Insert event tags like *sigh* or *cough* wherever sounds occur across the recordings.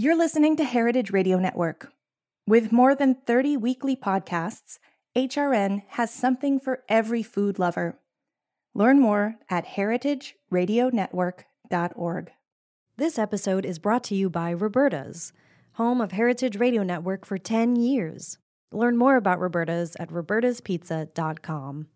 You're listening to Heritage Radio Network. With more than 30 weekly podcasts, HRN has something for every food lover. Learn more at heritageradionetwork.org. This episode is brought to you by Roberta's, home of Heritage Radio Network for 10 years. Learn more about Roberta's at robertaspizza.com.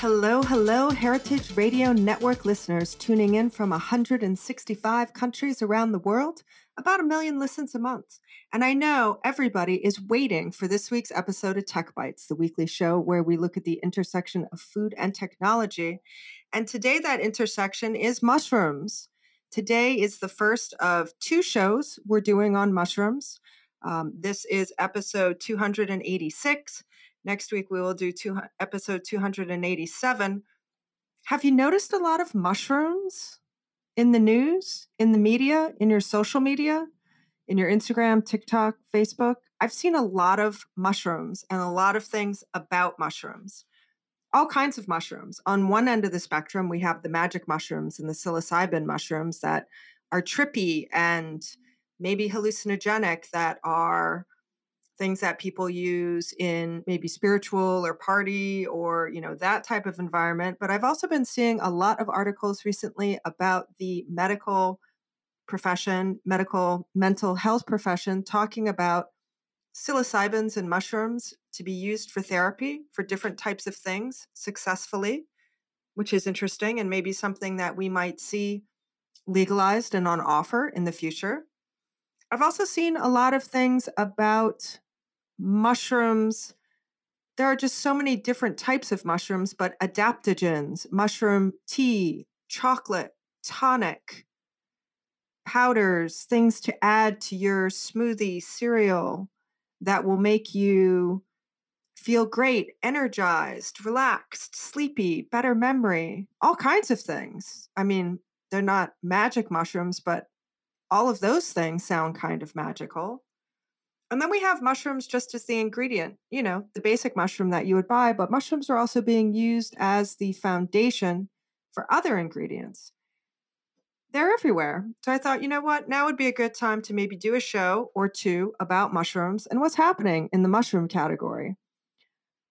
Hello, hello, Heritage Radio Network listeners tuning in from 165 countries around the world, about a million listens a month. And I know everybody is waiting for this week's episode of Tech Bites, the weekly show where we look at the intersection of food and technology. And today, that intersection is mushrooms. Today is the first of two shows we're doing on mushrooms. Um, this is episode 286. Next week, we will do two, episode 287. Have you noticed a lot of mushrooms in the news, in the media, in your social media, in your Instagram, TikTok, Facebook? I've seen a lot of mushrooms and a lot of things about mushrooms. All kinds of mushrooms. On one end of the spectrum, we have the magic mushrooms and the psilocybin mushrooms that are trippy and maybe hallucinogenic, that are things that people use in maybe spiritual or party or you know that type of environment but i've also been seeing a lot of articles recently about the medical profession medical mental health profession talking about psilocybins and mushrooms to be used for therapy for different types of things successfully which is interesting and maybe something that we might see legalized and on offer in the future. I've also seen a lot of things about mushrooms. There are just so many different types of mushrooms, but adaptogens, mushroom tea, chocolate, tonic, powders, things to add to your smoothie, cereal that will make you feel great, energized, relaxed, sleepy, better memory, all kinds of things. I mean, they're not magic mushrooms, but all of those things sound kind of magical. And then we have mushrooms just as the ingredient, you know, the basic mushroom that you would buy, but mushrooms are also being used as the foundation for other ingredients. They're everywhere. So I thought, you know what, now would be a good time to maybe do a show or two about mushrooms and what's happening in the mushroom category.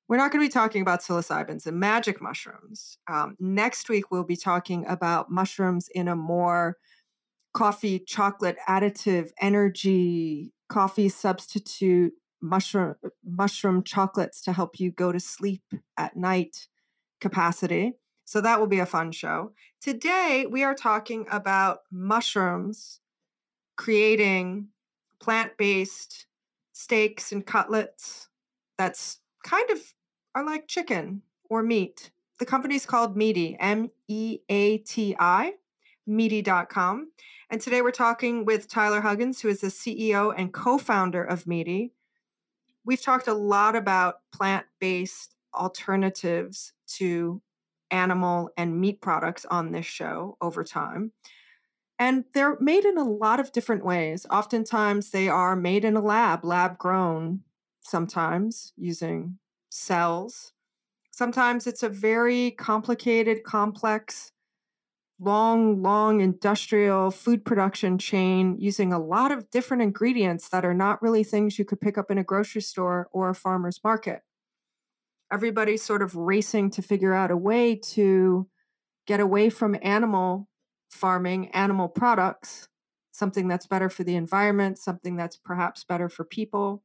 We're not going to be talking about psilocybins and magic mushrooms. Um, next week, we'll be talking about mushrooms in a more coffee, chocolate, additive, energy, coffee substitute mushroom uh, mushroom chocolates to help you go to sleep at night capacity. So that will be a fun show. Today we are talking about mushrooms creating plant-based steaks and cutlets that's kind of are like chicken or meat. The company's called Meati, M E A T I, meati.com. And today we're talking with Tyler Huggins, who is the CEO and co founder of Meati. We've talked a lot about plant based alternatives to animal and meat products on this show over time. And they're made in a lot of different ways. Oftentimes, they are made in a lab, lab grown, sometimes using cells. Sometimes it's a very complicated, complex long, long industrial food production chain using a lot of different ingredients that are not really things you could pick up in a grocery store or a farmer's market. Everybody's sort of racing to figure out a way to get away from animal farming, animal products, something that's better for the environment, something that's perhaps better for people,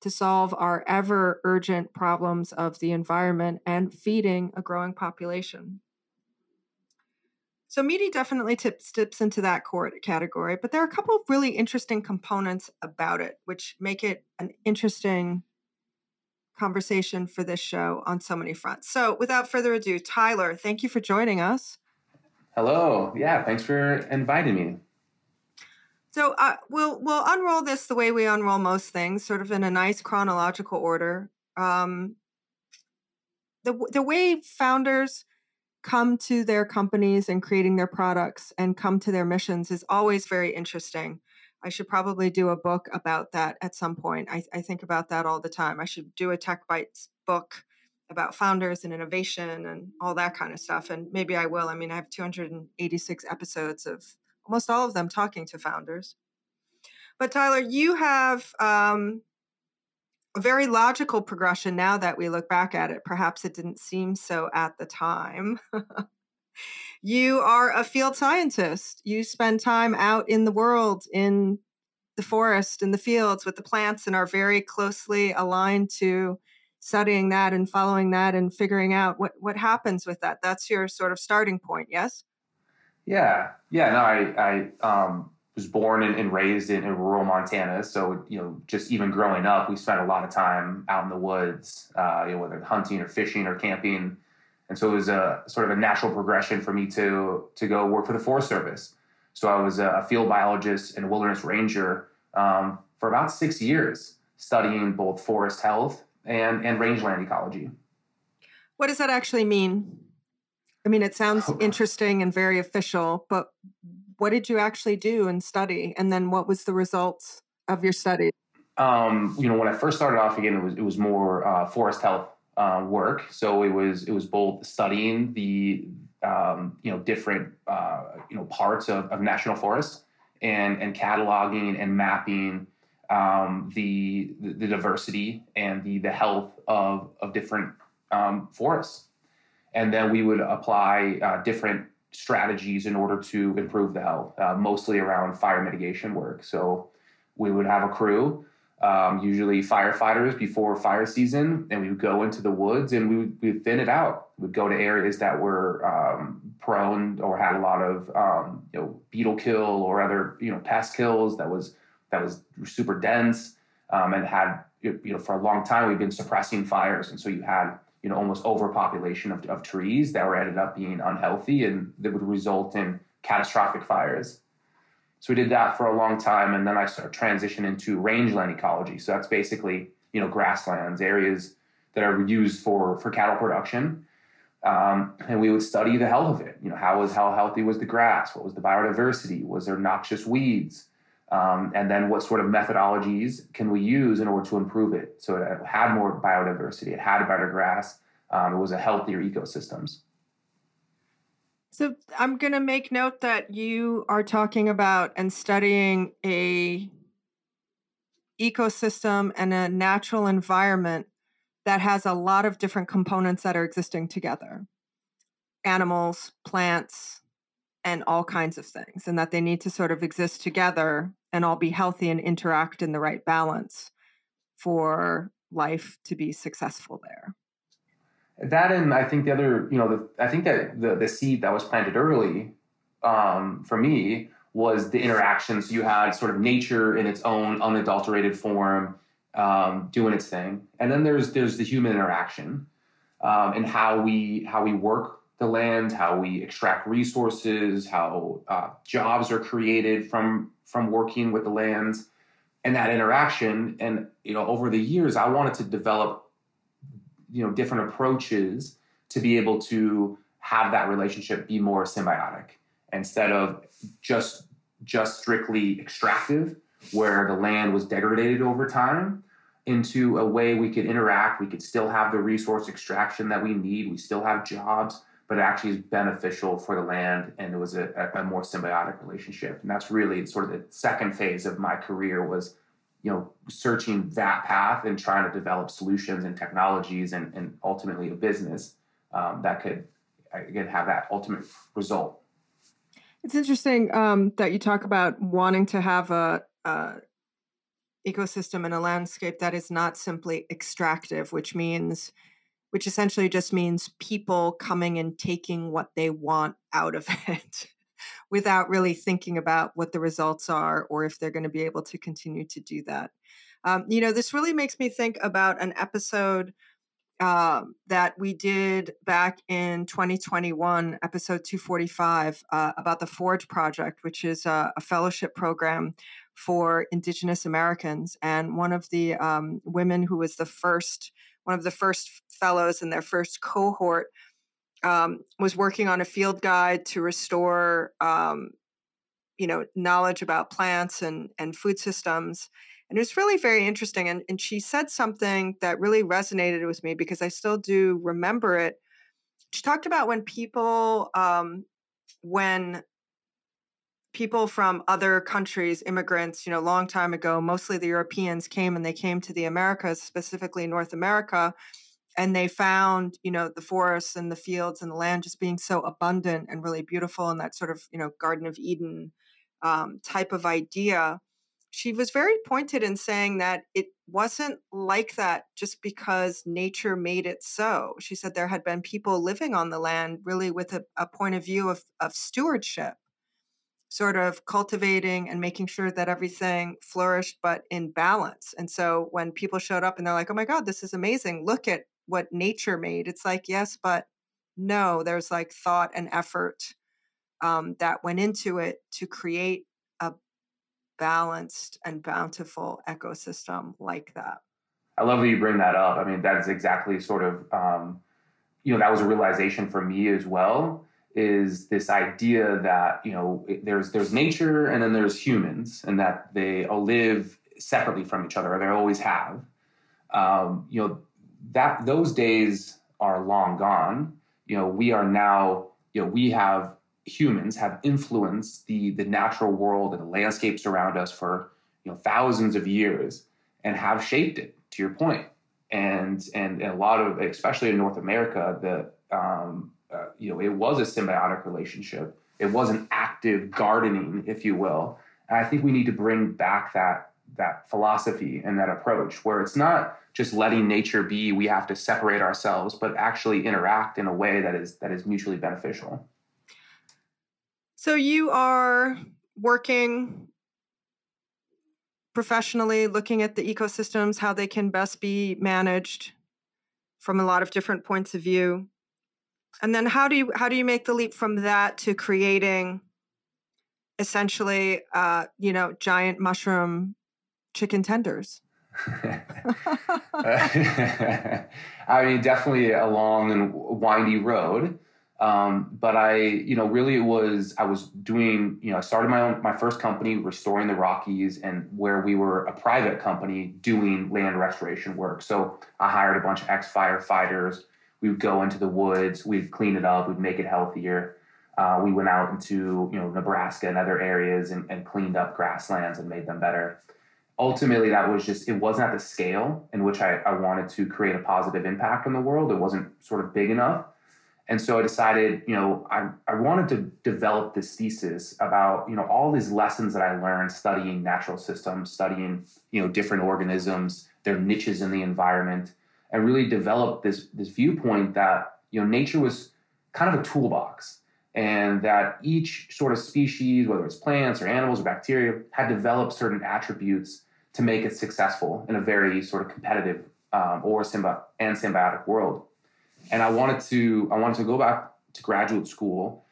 to solve our ever urgent problems of the environment and feeding a growing population. So Meati definitely tips tips into that core category, but there are a couple of really interesting components about it, which make it an interesting conversation for this show on so many fronts. So without further ado, Tyler, thank you for joining us. Hello. Yeah, thanks for inviting me. So uh, we'll we'll unroll this the way we unroll most things, sort of in a nice chronological order. Um, the the way founders come to their companies and creating their products and come to their missions is always very interesting. I should probably do a book about that at some point. I, I think about that all the time. I should do a Tech Bites book about founders and innovation and all that kind of stuff. And maybe I will. I mean, I have 286 episodes of almost all of them talking to founders. But Tyler, you have um, a very logical progression now that we look back at it. Perhaps it didn't seem so at the time. *laughs* you are a field scientist. You spend time out in the world, in the forest, in the fields with the plants, and are very closely aligned to studying that and following that and figuring out what, what happens with that. That's your sort of starting point, yes? Yeah. Yeah. No, I, I um, was born and, and raised in, in, rural Montana. So, you know, just even growing up, we spent a lot of time out in the woods, uh, you know, whether hunting or fishing or camping. And so it was a sort of a natural progression for me to, to go work for the Forest Service. So I was a field biologist and a wilderness ranger um, for about six years, studying both forest health and, and rangeland ecology. What does that actually mean? I mean, it sounds interesting and very official, but what did you actually do and study? And then what was the results of your study? Um, you know, when I first started off again, it was it was more uh, forest health uh, work. So it was it was both studying the um, you know different uh, you know parts of, of national forests and and cataloging and mapping um, the, the diversity and the the health of of different um, forests, and then we would apply uh, different strategies in order to improve the health, uh, mostly around fire mitigation work. So we would have a crew, um, usually firefighters before fire season, and we would go into the woods and we would, we would thin it out. We'd go to areas that were um, prone or had a lot of um, you know beetle kill or other you know pest kills that was that was super dense um, and had you know for a long time we've been suppressing fires and so you had you know almost overpopulation of, of trees that were ended up being unhealthy and that would result in catastrophic fires. So we did that for a long time and then i started transition into rangeland ecology. So that's basically you know grasslands areas that are used for for cattle production. Um, and we would study the health of it. You know how was how healthy was the grass? What was the biodiversity? Was there noxious weeds um, and then what sort of methodologies can we use in order to improve it? So it had more biodiversity, it had better grass, um, it was a healthier ecosystems. So I'm going to make note that you are talking about and studying a ecosystem and a natural environment that has a lot of different components that are existing together. Animals, plants, and all kinds of things, and that they need to sort of exist together and all be healthy and interact in the right balance for life to be successful there. That and I think the other, you know, the, I think that the the seed that was planted early um, for me was the interactions you had, sort of nature in its own unadulterated form, um, doing its thing, and then there's there's the human interaction um, and how we how we work the land, how we extract resources, how uh, jobs are created from from working with the land, and that interaction. And you know, over the years, I wanted to develop you know different approaches to be able to have that relationship be more symbiotic instead of just just strictly extractive where the land was degraded over time into a way we could interact. We could still have the resource extraction that we need. We still have jobs but actually is beneficial for the land and it was a, a, more symbiotic relationship. And that's really sort of the second phase of my career was you know searching that path and trying to develop solutions and technologies and, and ultimately a business um, that could again have that ultimate result. It's interesting um, that you talk about wanting to have a, a ecosystem and a landscape that is not simply extractive which means which essentially just means people coming and taking what they want out of *laughs* it without really thinking about what the results are or if they're going to be able to continue to do that. Um, you know, this really makes me think about an episode uh, that we did back in 2021, episode 245, uh, about the Forge Project, which is a, a, fellowship program for Indigenous Americans. And one of the um, women who was the first one of the first fellows in their first cohort um, was working on a field guide to restore um, you know knowledge about plants and and food systems And it was really very interesting. And, and she said something that really resonated with me because I still do remember it. She talked about when people, um, when people from other countries, immigrants, you know, long time ago, mostly the Europeans came and they came to the Americas, specifically North America, and they found, you know, the forests and the fields and the land just being so abundant and really beautiful and that sort of, you know, Garden of Eden um, type of idea. She was very pointed in saying that it wasn't like that just because nature made it so. She said there had been people living on the land really with a, a point of view of, of stewardship sort of cultivating and making sure that everything flourished but in balance. And so when people showed up and they're like, "Oh my god, this is amazing. Look at what nature made." It's like, "Yes, but no, there's like thought and effort um, that went into it to create a balanced and bountiful ecosystem like that." I love that you bring that up. I mean, that is exactly sort of um, you know that was a realization for me as well is this idea that you know there's there's nature and then there's humans and that they all live separately from each other or they always have. Um, you know that those days are long gone. You know we are now you know we have humans have influenced the the natural world and the landscapes around us for you know thousands of years and have shaped it to your point. And and, and a lot of especially in north america the um, you know, it was a symbiotic relationship. It was an active gardening, if you will. And I think we need to bring back that that philosophy and that approach where it's not just letting nature be we have to separate ourselves but actually interact in a way that is that is mutually beneficial so you are working professionally looking at the ecosystems how they can best be managed from a lot of different points of view and then how do you how do you make the leap from that to creating essentially uh, you know giant mushroom chicken tenders? *laughs* *laughs* I mean, definitely a long and windy road. Um, but I, you know, really it was I was doing, you know, I started my own my first company, restoring the Rockies, and where we were a private company doing land restoration work. So I hired a bunch of ex firefighters we would go into the woods, we'd clean it up, we'd make it healthier. Uh, we went out into you know Nebraska and other areas and, and cleaned up grasslands and made them better. Ultimately, that was just it wasn't at the scale in which I, I wanted to create a positive impact on the world. It wasn't sort of big enough. And so I decided, you know, I, I wanted to develop this thesis about, you know, all these lessons that I learned studying natural systems, studying, you know, different organisms, their niches in the environment, and really developed this this viewpoint that you know nature was kind of a toolbox and that each sort of species whether it's plants or animals or bacteria had developed certain attributes to make it successful in a very sort of competitive um, or symbi- and symbiotic world. And i wanted to i wanted to go back to graduate school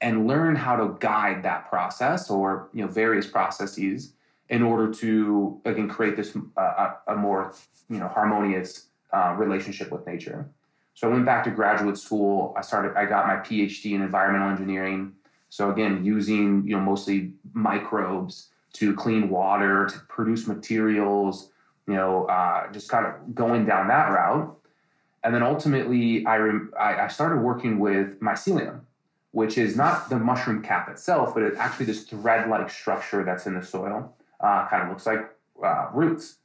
and learn how to guide that process or you know various processes in order to again create this uh, a, a more you know harmonious uh, relationship with nature. So I went back to graduate school. I started. I got my PhD in environmental engineering. So again, using you know mostly microbes to clean water, to produce materials. You know, uh, just kind of going down that route. And then ultimately, I, I started working with mycelium, which is not the mushroom cap itself, but it's actually this thread-like structure that's in the soil. Uh, kind of looks like uh, roots.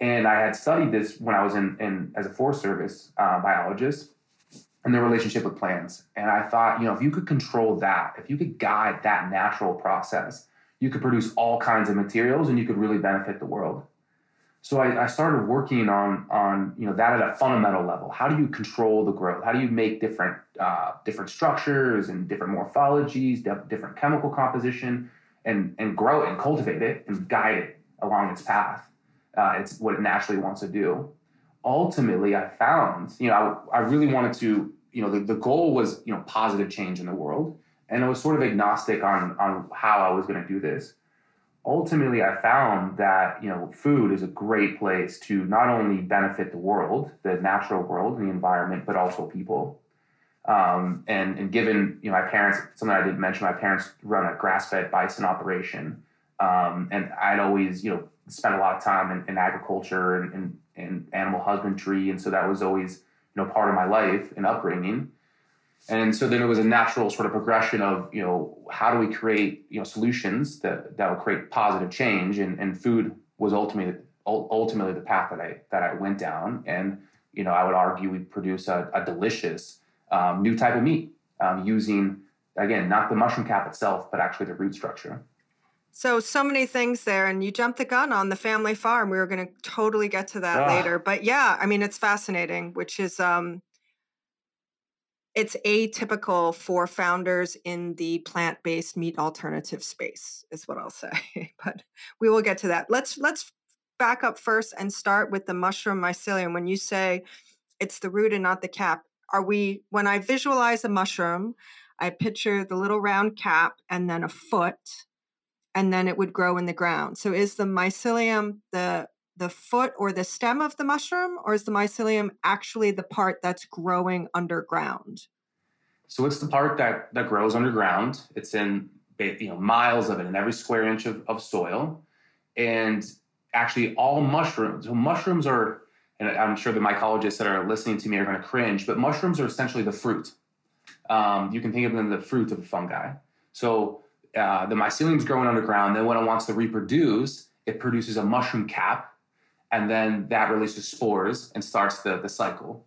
And I had studied this when I was in, in as a Forest Service uh, biologist and the relationship with plants. And I thought, you know, if you could control that, if you could guide that natural process, you could produce all kinds of materials and you could really benefit the world. So I, I, started working on on you know that at a fundamental level. How do you control the growth? How do you make different uh, different structures and different morphologies, different chemical composition, and and grow it and cultivate it and guide it along its path? Uh, it's what it naturally wants to do. Ultimately, I found, you know, I, I really wanted to, you know, the, the goal was, you know, positive change in the world. And I was sort of agnostic on, on how I was going to do this. Ultimately, I found that, you know, food is a great place to not only benefit the world, the natural world and the environment, but also people. Um, and, and given, you know, my parents, something I didn't mention, my parents run a grass fed bison operation Um, and I'd always, you know, spent a lot of time in, in agriculture and, and, and, animal husbandry. And so that was always, you know, part of my life and upbringing. And so then it was a natural sort of progression of, you know, how do we create, you know, solutions that, that will create positive change and, and food was ultimately ultimately the path that I that I went down. And you know, I would argue we produce a, a delicious um, new type of meat um, using again not the mushroom cap itself, but actually the root structure. So, so many things there, and you jumped the gun on the family farm. We were going to totally get to that ah. later, but yeah, I mean, it's fascinating, which is um, it's atypical for founders in the plant-based meat alternative space, is what I'll say. *laughs* but we will get to that. Let's let's back up first and start with the mushroom mycelium. When you say it's the root and not the cap, are we? When I visualize a mushroom, I picture the little round cap and then a foot and then it would grow in the ground. So is the mycelium the the foot or the stem of the mushroom or is the mycelium actually the part that's growing underground? So it's the part that that grows underground. It's in you know miles of it in every square inch of, of soil. And actually all mushrooms, so mushrooms are and I'm sure the mycologists that are listening to me are going to cringe, but mushrooms are essentially the fruit. Um, you can think of them as the fruit of a fungi. So uh, the mycelium is growing underground. Then when it wants to reproduce, it produces a mushroom cap, and then that releases spores and starts the, the cycle.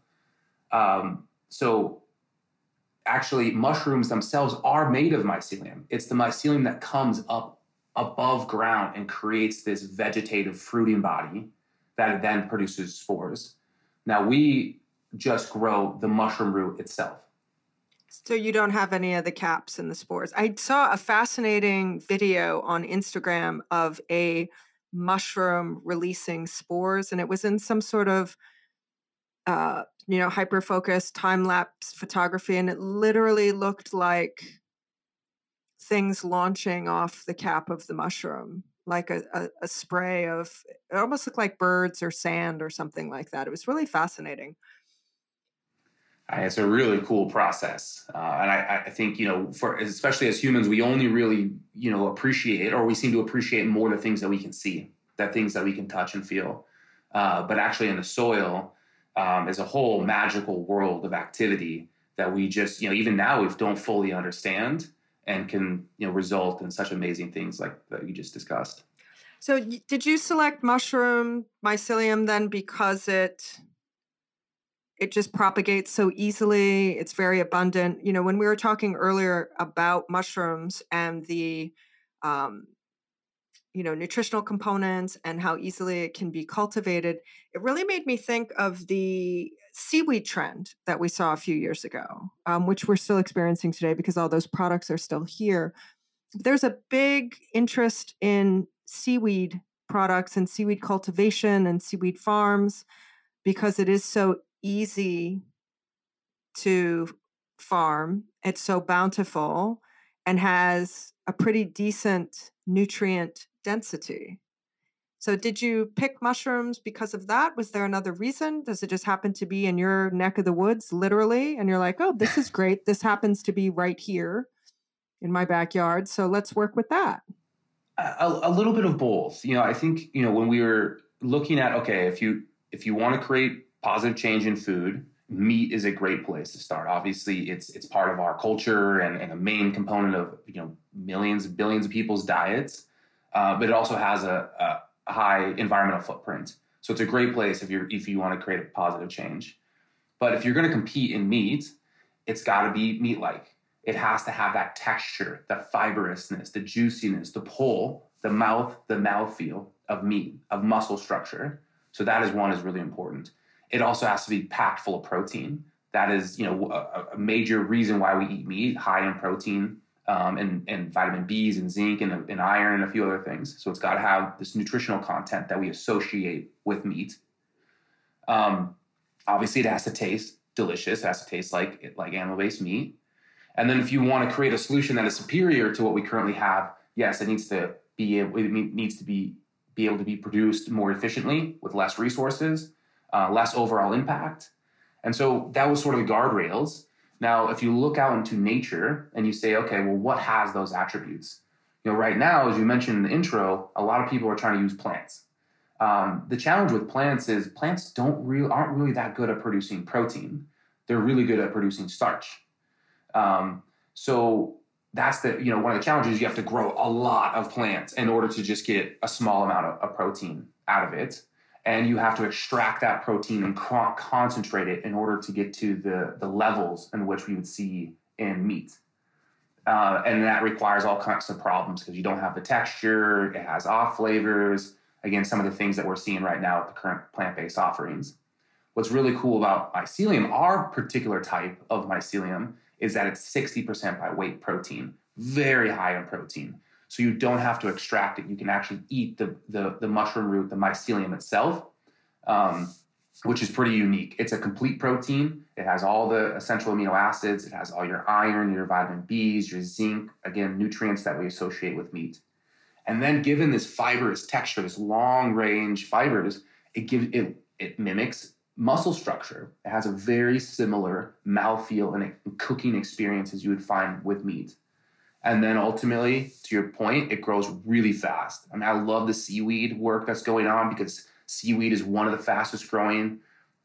Um, so actually, mushrooms themselves are made of mycelium. It's the mycelium that comes up above ground and creates this vegetative fruiting body that then produces spores. Now we just grow the mushroom root itself. So you don't have any of the caps and the spores. I saw a fascinating video on Instagram of a mushroom releasing spores, and it was in some sort of uh, you know, hyper focused time lapse photography, and it literally looked like things launching off the cap of the mushroom, like a, a, a spray of it almost looked like birds or sand or something like that. It was really fascinating. Uh, it's a really cool process, uh, and I, I, think you know, for especially as humans, we only really you know appreciate, or we seem to appreciate more the things that we can see, the things that we can touch and feel. Uh, but actually, in the soil, um, is a whole magical world of activity that we just you know even now we don't fully understand, and can you know result in such amazing things like that you just discussed. So, did you select mushroom mycelium then because it it just propagates so easily. It's very abundant. You know, when we were talking earlier about mushrooms and the, um, you know, nutritional components and how easily it can be cultivated, it really made me think of the seaweed trend that we saw a few years ago, um, which we're still experiencing today because all those products are still here. There's a big interest in seaweed products and seaweed cultivation and seaweed farms because it is so easy to farm. It's so bountiful and has a pretty decent nutrient density. So, did you pick mushrooms because of that? Was there another reason? Does it just happen to be in your neck of the woods, literally? And you're like, oh, this is *laughs* great. This happens to be right here in my backyard. So, let's work with that. A, a little bit of both. You know, I think, you know, when we were looking at, okay, if you, if you want to create positive change in food, meat is a great place to start. Obviously, it's it's part of our culture and, and a main component of you know millions, billions of people's diets. Uh, but it also has a, a, high environmental footprint. So it's a great place if you're if you want to create a positive change. But if you're going to compete in meat, it's got to be meat-like. It has to have that texture, the fibrousness, the juiciness, the pull, the mouth, the mouthfeel of meat, of muscle structure. So that is one is really important. It also has to be packed full of protein. That is, you know, a, a major reason why we eat meat, high in protein um, and, and vitamin B's and zinc and, and iron and a few other things. So it's got to have this nutritional content that we associate with meat. Um, obviously, it has to taste delicious. It has to taste like like animal-based meat. And then, if you want to create a solution that is superior to what we currently have, yes, it needs to be able, it needs to be be able to be produced more efficiently with less resources uh, less overall impact. And so that was sort of the guardrails. Now, if you look out into nature and you say, okay, well, what has those attributes? you know, right now, as you mentioned in the intro, a lot of people are trying to use plants. Um, the challenge with plants is plants don't really aren't really that good at producing protein. They're really good at producing starch. Um, so that's the you know one of the challenges. You have to grow a lot of plants in order to just get a small amount of, of protein out of it, and you have to extract that protein and co- concentrate it in order to get to the the levels in which we would see in meat. Uh, and that requires all kinds of problems because you don't have the texture, it has off flavors. Again, some of the things that we're seeing right now with the current plant based offerings. What's really cool about mycelium, our particular type of mycelium, is that it's 60% by weight protein, very high in protein. So you don't have to extract it. You can actually eat the, the, the mushroom root, the mycelium itself. Um, which is pretty unique. It's a complete protein. It has all the essential amino acids. It has all your iron, your vitamin Bs, your zinc, again, nutrients that we associate with meat. And then given this fibrous texture, this long range fibers, it gives it it mimics muscle structure. It has a very similar mouthfeel and cooking experience as you would find with meat. And then ultimately, to your point, it grows really fast. I mean, I love the seaweed work that's going on because Seaweed is one of the fastest growing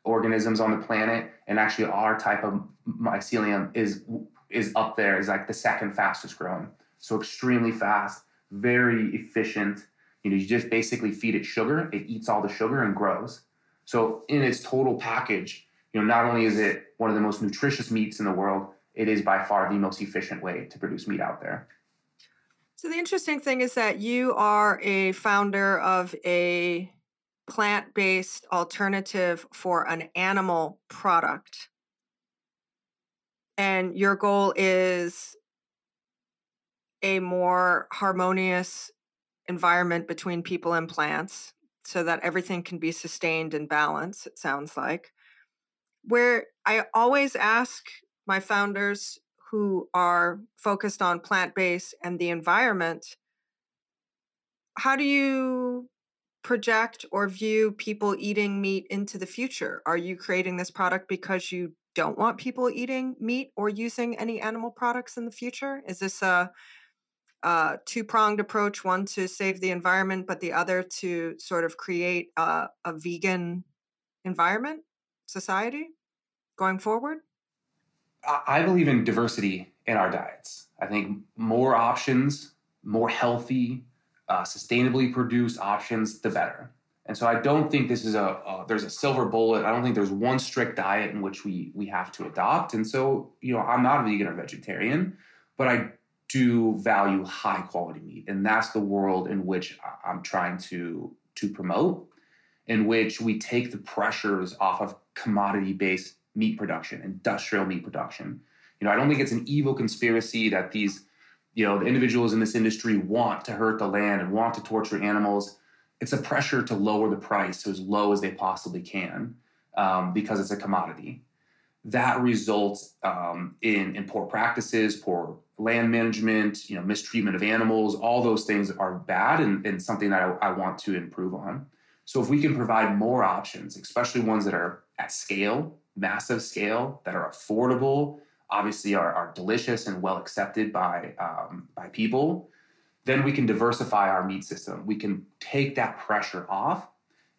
organisms on the planet, and actually our type of mycelium is is up there is like the second fastest growing. So extremely fast, very efficient. You know, you just basically feed it sugar, it eats all the sugar and grows. So in its total package, you know, not only is it one of the most nutritious meats in the world, it is by far the most efficient way to produce meat out there. So the interesting thing is that you are a founder of a plant based alternative for an animal product. And your goal is a more harmonious environment between people and plants so that everything can be sustained and balanced, it sounds like. Where I always ask my founders who are focused on plant based and the environment how do you project or view people eating meat into the future? Are you creating this product because you don't want people eating meat or using any animal products in the future? Is this a, a two pronged approach one to save the environment, but the other to sort of create a, a vegan environment, society going forward? I believe in diversity in our diets. I think more options, more healthy, uh, sustainably produced options, the better. And so I don't think this is a, a, there's a silver bullet. I don't think there's one strict diet in which we we have to adopt. And so you know I'm not a vegan or vegetarian, but I do value high quality meat, and that's the world in which I'm trying to to promote, in which we take the pressures off of commodity based meat production, industrial meat production. You know I don't think it's an evil conspiracy that these you know the individuals in this industry want to hurt the land and want to torture animals. It's a pressure to lower the price to as low as they possibly can um, because it's a commodity. That results um, in, in poor practices poor land management you know mistreatment of animals. All those things are bad and, and something that I, I want to improve on. So if we can provide more options especially ones that are at scale massive scale that are affordable obviously are, are delicious and well accepted by um, by people, then we can diversify our meat system. We can take that pressure off.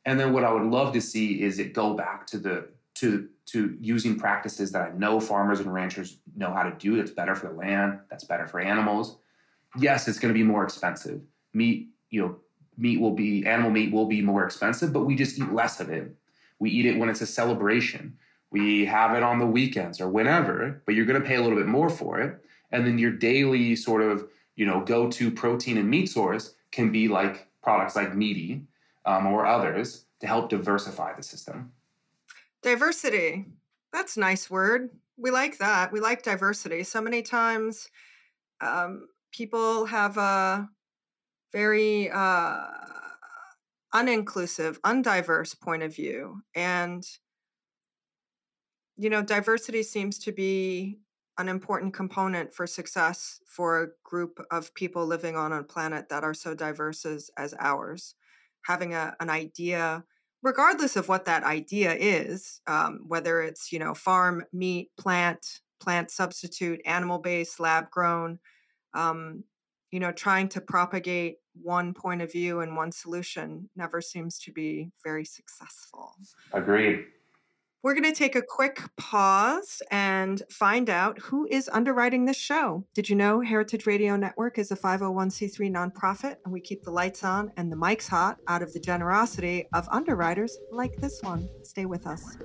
And then what I would love to see is it go back to the to to using practices that I know farmers and ranchers know how to do. That's better for the land. That's better for animals. Yes, it's going to be more expensive. Meat, you know, meat will be animal meat will be more expensive, but we just eat less of it. We eat it when it's a celebration we have it on the weekends or whenever, but you're going to pay a little bit more for it. And then your daily sort of, you know, go to protein and meat source can be like products like Meati um, or others to help diversify the system. Diversity. That's a nice word. We like that. We like diversity. So many times um, people have a very uh, uninclusive, undiverse point of view. And you know, diversity seems to be an important component for success for a group of people living on a planet that are so diverse as, as ours. Having a, an idea, regardless of what that idea is, um, whether it's, you know, farm, meat, plant, plant substitute, animal based, lab grown, um, you know, trying to propagate one point of view and one solution never seems to be very successful. Agreed. We're going to take a quick pause and find out who is underwriting this show. Did you know Heritage Radio Network is a 501c3 nonprofit and we keep the lights on and the mics hot out of the generosity of underwriters like this one? Stay with us.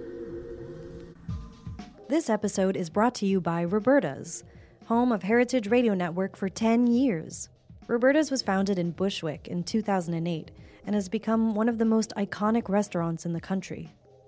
This episode is brought to you by Roberta's, home of Heritage Radio Network for 10 years. Roberta's was founded in Bushwick in 2008 and has become one of the most iconic restaurants in the country.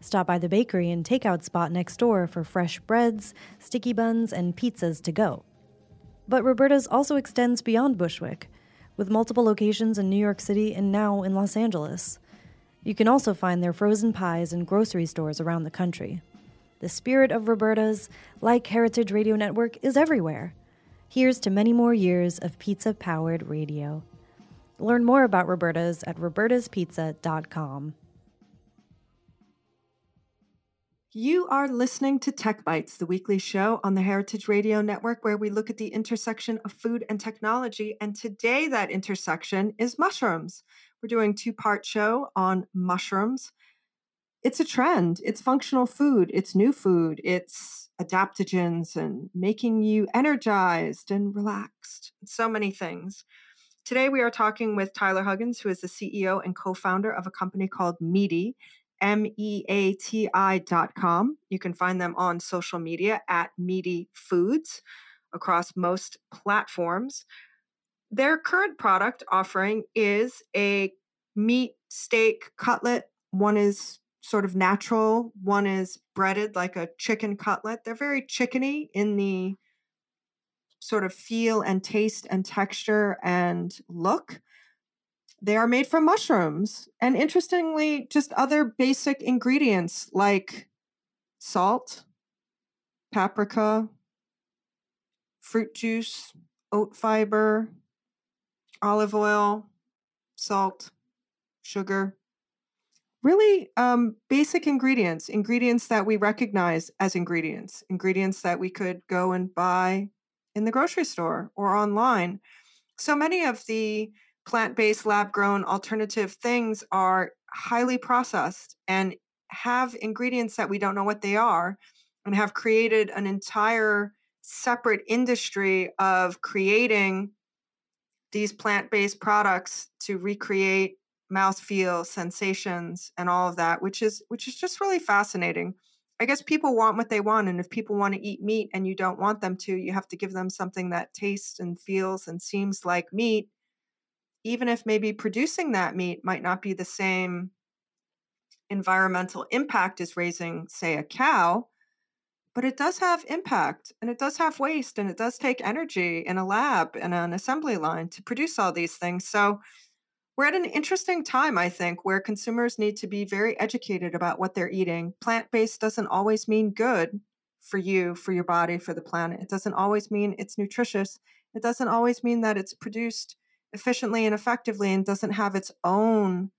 Stop by the bakery and takeout spot next door for fresh breads, sticky buns, and pizzas to go. But Roberta's also extends beyond Bushwick, with multiple locations in New York City and now in Los Angeles. You can also find their frozen pies in grocery stores around the country. The spirit of Roberta's, like Heritage Radio Network, is everywhere. Here's to many more years of pizza powered radio. Learn more about Roberta's at robertaspizza.com. You are listening to Tech Bites, the weekly show on the Heritage Radio Network, where we look at the intersection of food and technology. And today, that intersection is mushrooms. We're doing two part show on mushrooms. It's a trend. It's functional food. It's new food. It's adaptogens and making you energized and relaxed. So many things. Today, we are talking with Tyler Huggins, who is the CEO and co founder of a company called Meati. M-E-A-T-I dot com. You can find them on social media at Meati Foods across most platforms. Their current product offering is a meat steak cutlet. One is sort of natural, one is breaded like a chicken cutlet. They're very chickeny in the sort of feel and taste and texture and look. They are made from mushrooms and interestingly, just other basic ingredients like salt, paprika, fruit juice, oat fiber, olive oil, salt, sugar. Really um, basic ingredients, ingredients that we recognize as ingredients, ingredients that we could go and buy in the grocery store or online. So many of the plant based, lab grown alternative things are highly processed and have ingredients that we don't know what they are and have created an entire separate industry of creating these plant based products to recreate mouthfeel sensations and all of that which is which is just really fascinating. I guess people want what they want and if people want to eat meat and you don't want them to you have to give them something that tastes and feels and seems like meat even if maybe producing that meat might not be the same environmental impact as raising, say, a cow, but it does have impact and it does have waste and it does take energy in a lab and an assembly line to produce all these things. So we're at an interesting time, I think, where consumers need to be very educated about what they're eating. Plant based doesn't always mean good for you, for your body, for the planet. It doesn't always mean it's nutritious. It doesn't always mean that it's produced efficiently and effectively and doesn't have its own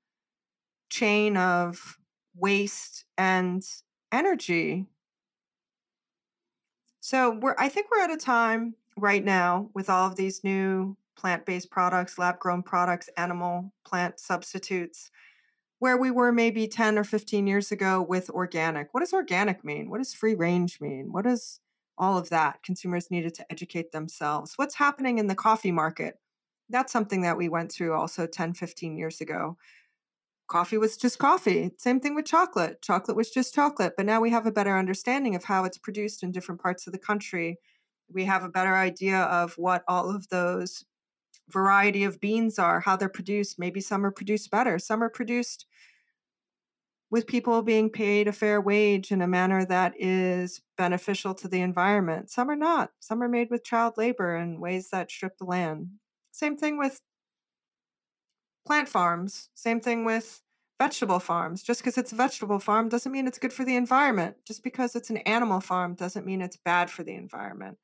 chain of waste and energy. So we're I think we're at a time right now with all of these new plant-based products, lab-grown products, animal plant substitutes where we were maybe 10 or 15 years ago with organic. What does organic mean? What does free range mean? What does all of that? Consumers needed to educate themselves. What's happening in the coffee market? That's something that we went through also 10, 15 years ago. Coffee was just coffee. Same thing with chocolate. Chocolate was just chocolate. But now we have a better understanding of how it's produced in different parts of the country. We have a better idea of what all of those variety of beans are, how they're produced. Maybe some are produced better, some are produced with people being paid a fair wage in a manner that is beneficial to the environment. Some are not. Some are made with child labor in ways that strip the land. Same thing with plant farms. Same thing with vegetable farms. Just because it's a vegetable farm doesn't mean it's good for the environment. Just because it's an animal farm doesn't mean it's bad for the environment.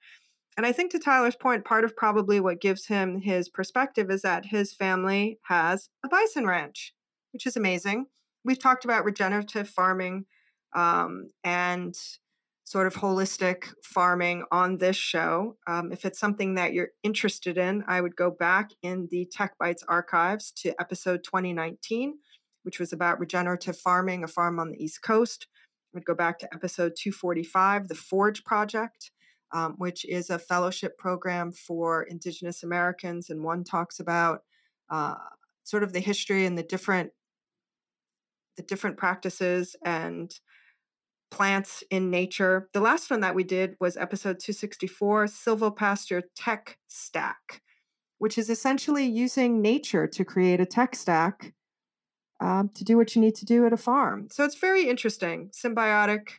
And I think to Tyler's point, part of probably what gives him his perspective is that his family has a bison ranch, which is amazing. We've talked about regenerative farming um, and sort of holistic farming on this show. Um, if it's something that you're interested in, I would go back in the Tech Bites archives to episode 2019, which was about regenerative farming, a farm on the East Coast. I would go back to episode 245, the Forge Project, um, which is a fellowship program for Indigenous Americans. And one talks about uh, sort of the history and the different the different practices and plants in nature. The last one that we did was episode 264 Silvopasture Tech Stack, which is essentially using nature to create a tech stack um, to do what you need to do at a farm. So it's very interesting, symbiotic,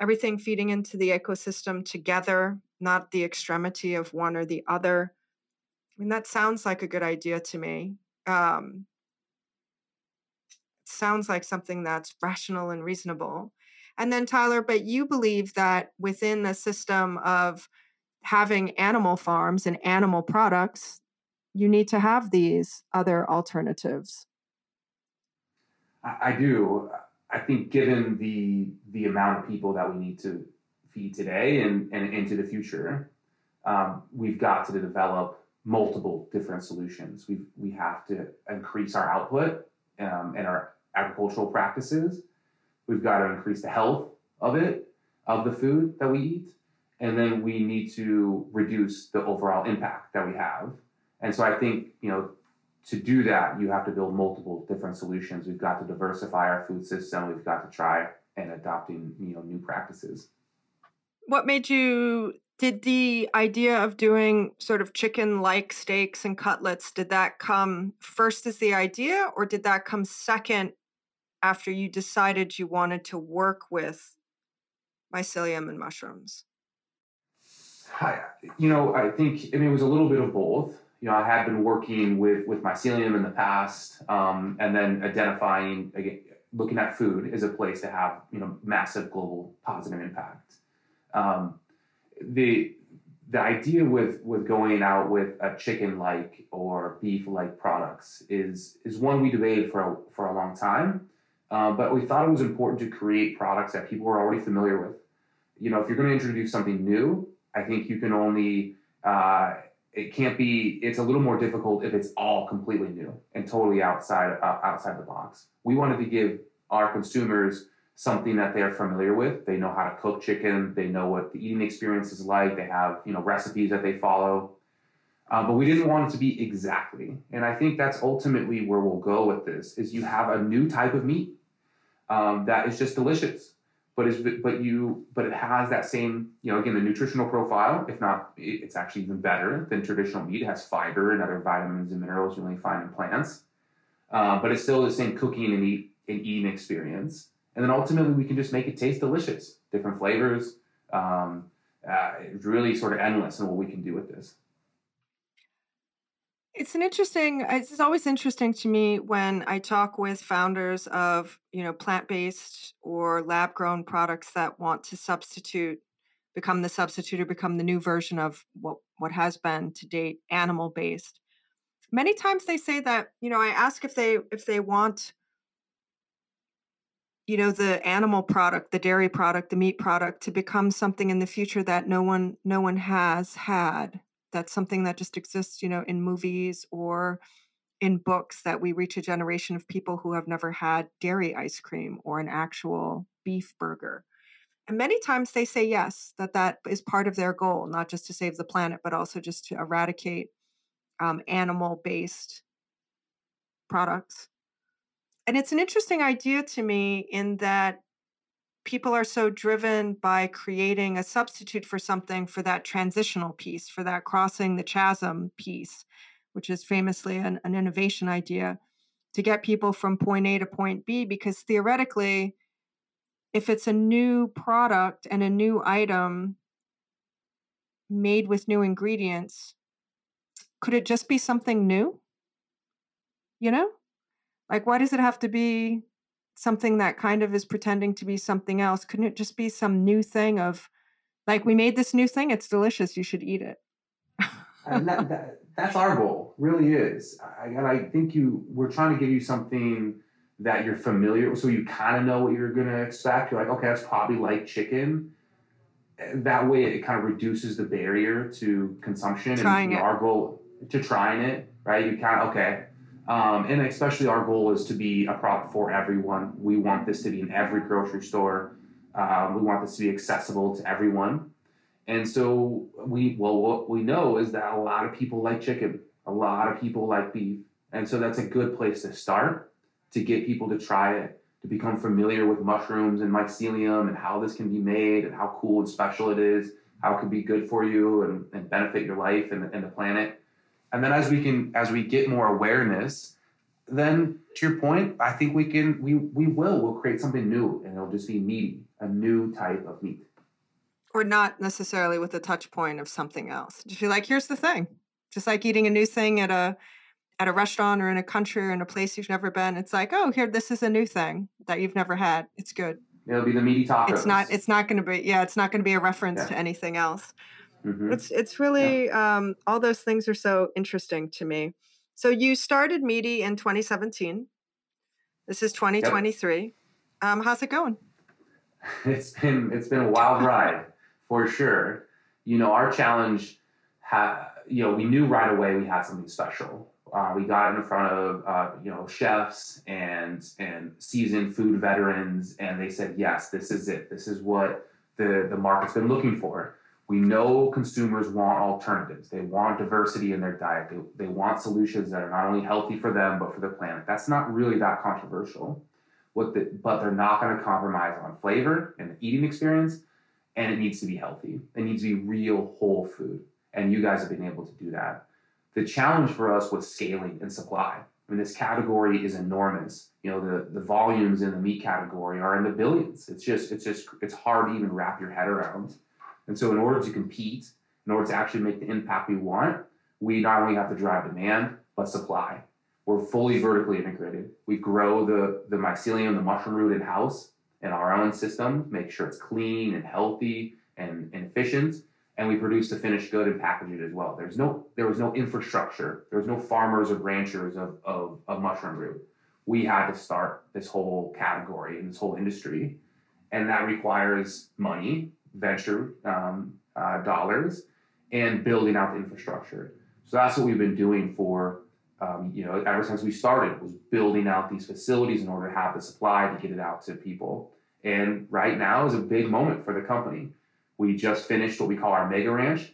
everything feeding into the ecosystem together, not the extremity of one or the other. I mean, that sounds like a good idea to me. Um, sounds like something that's rational and reasonable. And then, Tyler, but you believe that within the system of having animal farms and animal products, you need to have these other alternatives. I, do. I think given the the amount of people that we need to feed today and, and into the future, um, we've got to develop multiple different solutions. We we have to increase our output um, and our agricultural practices We've got to increase the health of it, of the food that we eat. And then we need to reduce the overall impact that we have. And so I think, you know, to do that, you have to build multiple different solutions. We've got to diversify our food system. We've got to try and adopting, you know, new practices. What made you did the idea of doing sort of chicken like steaks and cutlets did that come first as the idea or did that come second after you decided you wanted to work with mycelium and mushrooms? I, you know, I think I mean it was a little bit of both. You know, I had been working with with mycelium in the past, um, and then identifying again, looking at food as a place to have you know massive global positive impact. Um, the the idea with with going out with a chicken like or beef like products is is one we debated for a, for a long time um, but we thought it was important to create products that people were already familiar with. You know, if you're going to introduce something new, I think you can only, uh, it can't be, it's a little more difficult if it's all completely new and totally outside, uh, outside the box. We wanted to give our consumers something that they're familiar with. They know how to cook chicken. They know what the eating experience is like. They have, you know, recipes that they follow. Uh, but we didn't want it to be exactly. And I think that's ultimately where we'll go with this is you have a new type of meat um, that is just delicious. But is but you but it has that same you know again the nutritional profile. If not, it's actually even better than traditional meat. It has fiber and other vitamins and minerals you only find in plants. Uh, but it's still the same cooking and eat and eating experience. And then ultimately we can just make it taste delicious, different flavors. Um, uh, it's really sort of endless in what we can do with this. It's an interesting, it's always interesting to me when I talk with founders of, you know, plant-based or lab-grown products that want to substitute, become the substitute or become the new version of what, what has been to date animal-based. Many times they say that, you know, I ask if they if they want you know the animal product the dairy product the meat product to become something in the future that no one no one has had that's something that just exists you know in movies or in books that we reach a generation of people who have never had dairy ice cream or an actual beef burger. And many times they say yes that that is part of their goal not just to save the planet but also just to eradicate um, animal based products. And it's an interesting idea to me in that people are so driven by creating a substitute for something for that transitional piece, for that crossing the chasm piece, which is famously an, an innovation idea to get people from point A to point B. Because theoretically, if it's a new product and a new item made with new ingredients, could it just be something new? you know? Like, why does it have to be something that kind of is pretending to be something else? Couldn't it just be some new thing of, like, we made this new thing, it's delicious, you should eat it? and that, that, that's our goal, really is. I, and I think you, we're trying to give you something that you're familiar with, so you kind of know what you're going to expect. You're like, okay, that's probably like chicken. That way, it kind of reduces the barrier to consumption. Trying and it. our goal to trying it, right? You kind of okay, um, and especially our goal is to be a product for everyone. We want this to be in every grocery store. Um, we want this to be accessible to everyone. And so we well what we know is that a lot of people like chicken, a lot of people like beef. And so that's a good place to start to get people to try it, to become familiar with mushrooms and mycelium and how this can be made and how cool and special it is, how it can be good for you and, and benefit your life and, and the planet. And then as we can as we get more awareness, then to your point, I think we can we we will we'll create something new and it'll just be meaty, a new type of meat. Or not necessarily with the touch point of something else. Just be like, here's the thing. Just like eating a new thing at a at a restaurant or in a country or in a place you've never been. It's like, oh, here, this is a new thing that you've never had. It's good. It'll be the meaty tacos. It's not. It's not going to be. Yeah, it's not going to be a reference Yeah. to anything else. Mhm. It's it's really um, all those things are so interesting to me. So you started Meati in 2017. This is 2023. Um, how's it going? *laughs* it's been it's been a wild ride for sure. You know, our challenge, ha- you know, we knew right away we had something special. Uh, we got in front of uh, you know chefs and and seasoned food veterans, and they said, yes, this is it. This is what the the market's been looking for. We know consumers want alternatives. They want diversity in their diet. They, they want solutions that are not only healthy for them but for the planet. That's not really that controversial. What the, but they're not going to compromise on flavor and the eating experience, and it needs to be healthy. It needs to be real whole food, and you guys have been able to do that. The challenge for us was scaling and supply. I mean, this category is enormous. You know, the the volumes in the meat category are in the billions. It's just it's just it's hard to even wrap your head around. And so, in order to compete, in order to actually make the impact we want, we not only have to drive demand but supply. We're fully vertically integrated. We grow the the mycelium, the mushroom root in house in our own system, make sure it's clean and healthy and, and efficient, and we produce the finished good and package it as well. There's no there was no infrastructure. There was no farmers or ranchers of, of, of mushroom root. We had to start this whole category and this whole industry, and that requires money, venture um, uh, dollars, and building out the infrastructure. So that's what we've been doing for um, you know ever since we started was building out these facilities in order to have the supply to get it out to people. And right now is a big moment for the company. We just finished what we call our mega ranch.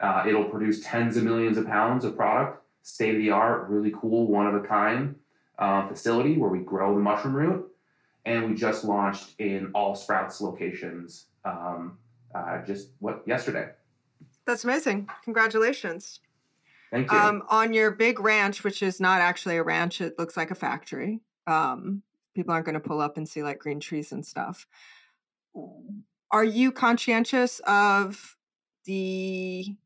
Uh, it'll produce tens of millions of pounds of product, state of the art, really cool, one of a kind uh, facility where we grow the mushroom root. And we just launched in all Sprouts locations um, uh, just what yesterday. That's amazing. Congratulations. Thank you. Um, on your big ranch, which is not actually a ranch, it looks like a factory. Um, people aren't going to pull up and see like green trees and stuff. Are you conscientious of the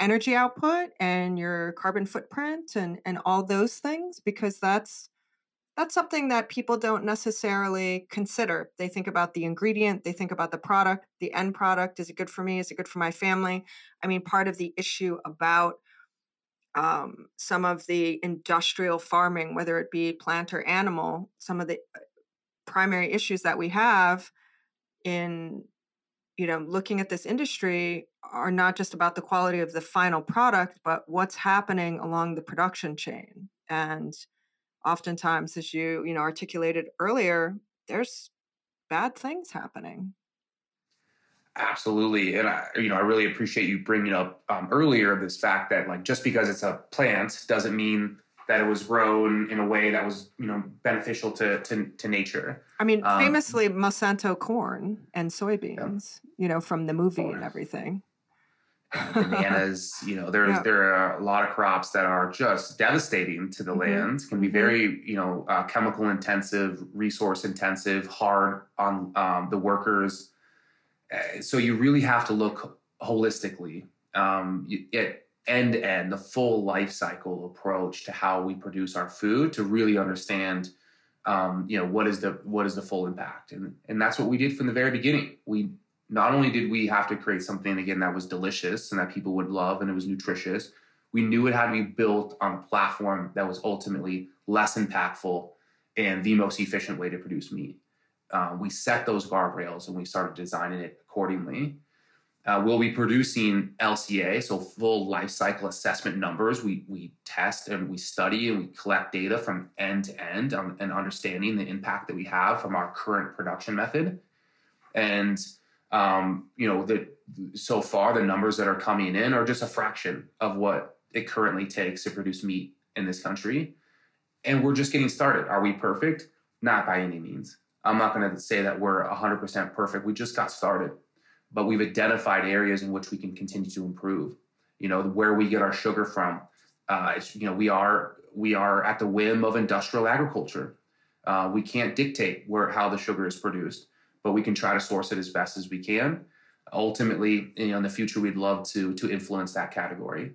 energy output and your carbon footprint and and all those things because that's that's something that people don't necessarily consider. They think about the ingredient, they think about the product, the end product. Is it good for me? Is it good for my family? I mean, part of the issue about um, some of the industrial farming, whether it be plant or animal, some of the uh, primary issues that we have in you know looking at this industry are not just about the quality of the final product but what's happening along the production chain and oftentimes as you you know articulated earlier there's bad things happening. Absolutely, and I, you know, I really appreciate you bringing up um, earlier this fact that like just because it's a plant doesn't mean that it was grown in a way that was you know beneficial to to, to nature. i mean Um, famously monsanto corn and soybeans you know from the movie and everything *laughs* Bananas, you know, there's Yeah. there are a lot of crops that are just devastating to the Mhm. land. Can be Mhm. very you know uh, chemical intensive, resource intensive, hard on um, the workers. Uh, so you really have to look holistically. Um, it end to end, the full life cycle approach to how we produce our food to really understand, um, you know, what is the what is the full impact, and and that's what we did from the very beginning. We not only did we have to create something again that was delicious and that people would love and it was nutritious, we knew it had to be built on a platform that was ultimately less impactful and the most efficient way to produce meat. Uh, we set those guardrails and we started designing it accordingly. Uh, we'll be producing LCA, so full life cycle assessment numbers. We we test and we study and we collect data from end to end on, and understanding the impact that we have from our current production method. And um, you know that so far the numbers that are coming in are just a fraction of what it currently takes to produce meat in this country. And we're just getting started. Are we perfect? Not by any means. I'm not going to say that we're 100% perfect. We just got started but we've identified areas in which we can continue to improve. You know, where we get our sugar from. Uh, you know, we are we are at the whim of industrial agriculture. Uh, we can't dictate where how the sugar is produced, but we can try to source it as best as we can. Ultimately, you know, in the future, we'd love to to influence that category.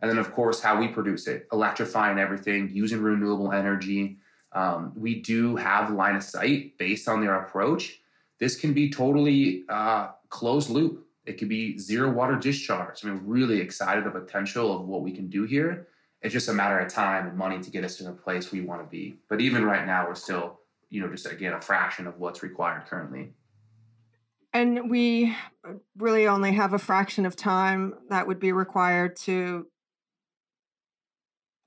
And then, of course, how we produce it, electrifying everything, using renewable energy. Um, we do have line of sight based on their approach. This can be totally uh, closed loop. It could be zero water discharge. I mean, really excited the potential of what we can do here. It's just a matter of time and money to get us to the place we want to be. But even right now, we're still, you know, just again a fraction of what's required currently. And we really only have a fraction of time that would be required to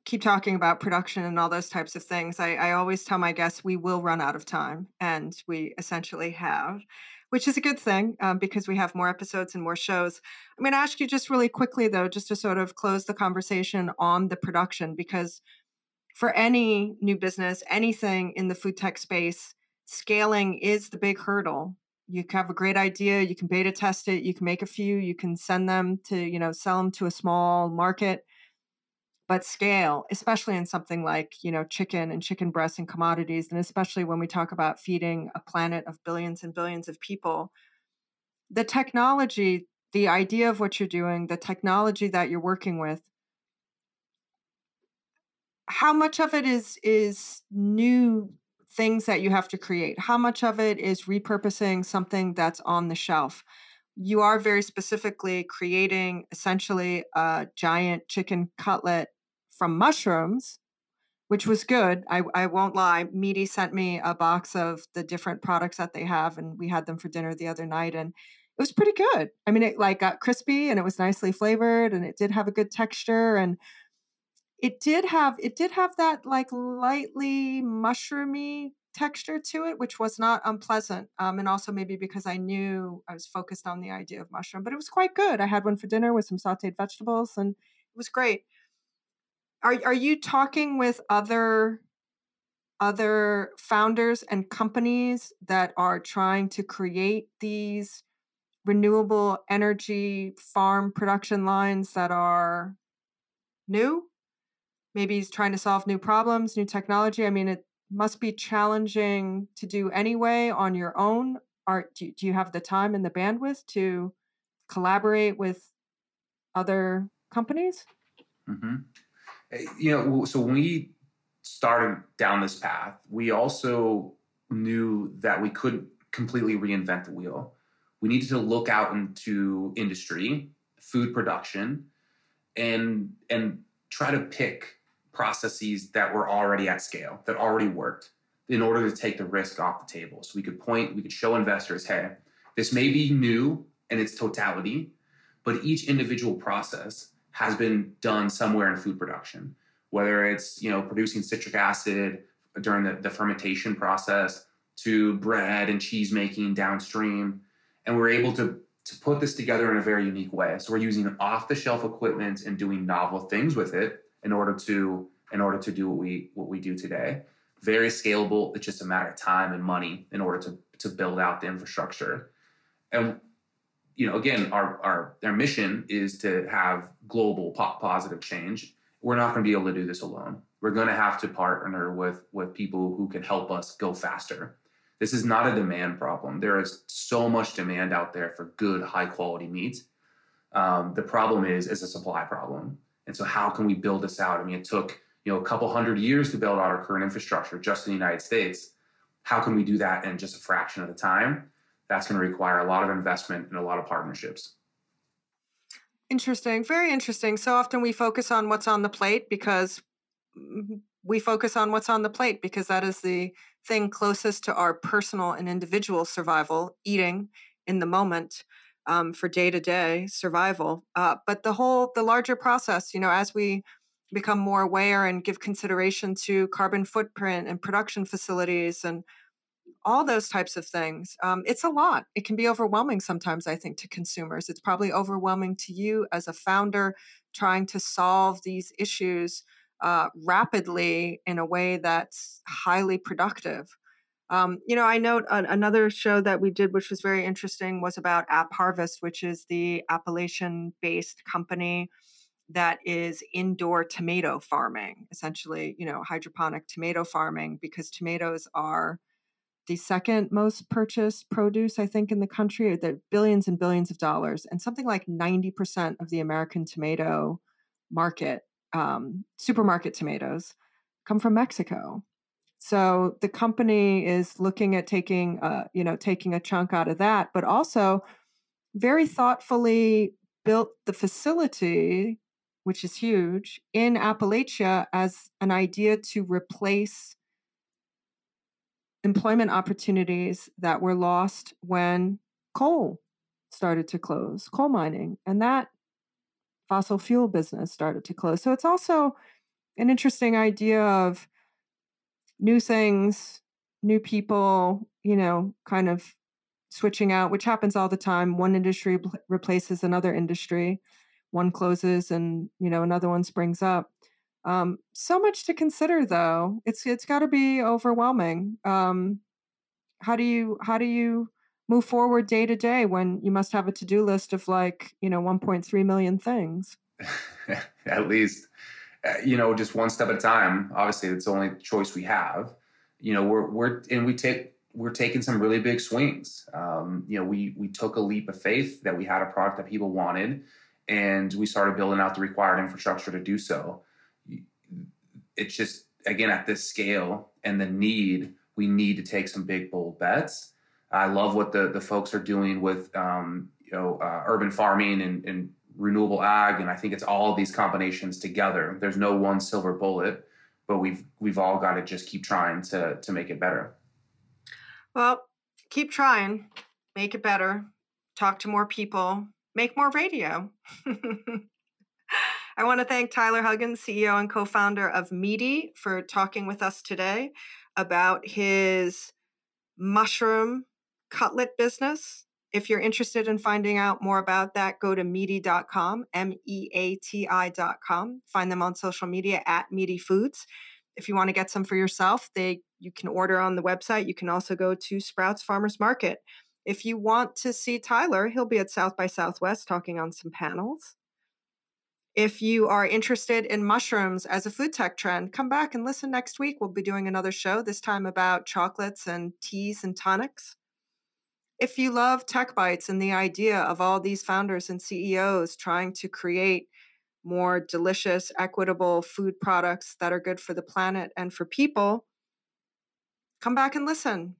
keep talking about production and all those types of things. I, I always tell my guests we will run out of time, and we essentially have which is a good thing um, because we have more episodes and more shows. I'm going to ask you just really quickly, though, just to sort of close the conversation on the production, because for any new business, anything in the food tech space, scaling is the big hurdle. You have a great idea, you can beta test it, you can make a few, you can send them to, you know, sell them to a small market but scale especially in something like you know chicken and chicken breasts and commodities and especially when we talk about feeding a planet of billions and billions of people the technology the idea of what you're doing the technology that you're working with how much of it is is new things that you have to create how much of it is repurposing something that's on the shelf you are very specifically creating essentially a giant chicken cutlet from mushrooms, which was good. I, I won't lie. Meati sent me a box of the different products that they have, and we had them for dinner the other night, and it was pretty good. I mean, it like got crispy and it was nicely flavored, and it did have a good texture, and it did have it did have that like lightly mushroomy texture to it, which was not unpleasant. Um, and also maybe because I knew I was focused on the idea of mushroom, but it was quite good. I had one for dinner with some sauteed vegetables, and it was great are are you talking with other other founders and companies that are trying to create these renewable energy farm production lines that are new maybe he's trying to solve new problems new technology i mean it must be challenging to do anyway on your own are do, do you have the time and the bandwidth to collaborate with other companies mm-hmm. Eh, you know, so when we started down this path, we also knew that we couldn't completely reinvent the wheel. We needed to look out into industry, food production, and and try to pick processes that were already at scale, that already worked, in order to take the risk off the table. So we could point, we could show investors, hey, this may be new in its totality, but each individual process has been done somewhere in food production, whether it's you know producing citric acid during the, the fermentation process to bread and cheese making downstream. And we're able to to put this together in a very unique way. So we're using off the shelf equipment and doing novel things with it in order to in order to do what we what we do today. Very scalable. It's just a matter of time and money in order to to build out the infrastructure. And you know, again, our our our mission is to have global positive change. We're not going to be able to do this alone. We're going to have to partner with with people who can help us go faster. This is not a demand problem. There is so much demand out there for good, high quality meat. Um, the problem is is a supply problem. And so, how can we build this out? I mean, it took you know a couple hundred years to build out our current infrastructure just in the United States. How can we do that in just a fraction of the time? That's going to require a lot of investment and a lot of partnerships. Interesting, very interesting. So often we focus on what's on the plate because we focus on what's on the plate because that is the thing closest to our personal and individual survival, eating in the moment um, for day to day survival. Uh, but the whole, the larger process, you know, as we become more aware and give consideration to carbon footprint and production facilities and all those types of things. Um, it's a lot. It can be overwhelming sometimes, I think, to consumers. It's probably overwhelming to you as a founder trying to solve these issues uh, rapidly in a way that's highly productive. Um, you know, I note an, another show that we did, which was very interesting, was about App Harvest, which is the Appalachian based company that is indoor tomato farming, essentially, you know, hydroponic tomato farming, because tomatoes are the second most purchased produce, I think, in the country. They're billions and billions of dollars. And something like 90% of the American tomato market, um, supermarket tomatoes, come from Mexico. So the company is looking at taking, uh, you know, taking a chunk out of that, but also very thoughtfully built the facility, which is huge, in Appalachia as an idea to replace employment opportunities that were lost when coal started to close, coal mining, and that fossil fuel business started to close. So it's also an interesting idea of new things, new people, you know, kind of switching out, which happens all the time. One industry replaces another industry, one closes and, you know, another one springs up. Um, so much to consider, though. It's it's got to be overwhelming. Um, how do you how do you move forward day to day when you must have a to do list of like you know 1.3 million things? *laughs* at least, you know, just one step at a time. Obviously, it's the only choice we have. You know, we're we're and we take we're taking some really big swings. Um, you know, we we took a leap of faith that we had a product that people wanted, and we started building out the required infrastructure to do so it's just again at this scale and the need, we need to take some big bold bets. I love what the the folks are doing with um, you know uh, urban farming and, and renewable ag, and I think it's all these combinations together. There's no one silver bullet, but we've we've all got to just keep trying to to make it better. Well, keep trying, make it better, talk to more people, make more radio. *laughs* I want to thank Tyler Huggins, CEO and co founder of Meati, for talking with us today about his mushroom cutlet business. If you're interested in finding out more about that, go to meati.com, M E A T I.com. Find them on social media at Meati Foods. If you want to get some for yourself, they you can order on the website. You can also go to Sprouts Farmers Market. If you want to see Tyler, he'll be at South by Southwest talking on some panels. If you are interested in mushrooms as a food tech trend, come back and listen next week. We'll be doing another show, this time about chocolates and teas and tonics. If you love Tech Bites and the idea of all these founders and CEOs trying to create more delicious, equitable food products that are good for the planet and for people, come back and listen.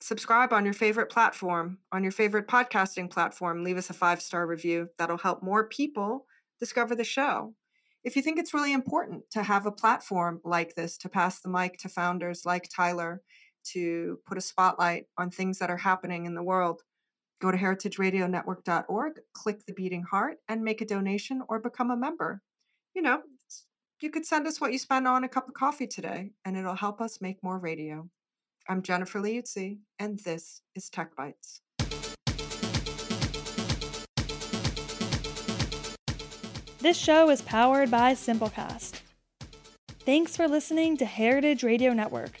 Subscribe on your favorite platform, on your favorite podcasting platform. Leave us a five star review. That'll help more people discover the show. If you think it's really important to have a platform like this to pass the mic to founders like Tyler, to put a spotlight on things that are happening in the world, go to heritageradionetwork.org, click the beating heart, and make a donation or become a member. You know, you could send us what you spend on a cup of coffee today, and it'll help us make more radio. I'm Jennifer Leuzzi, and this is Tech Bites. This show is powered by Simplecast. Thanks for listening to Heritage Radio Network,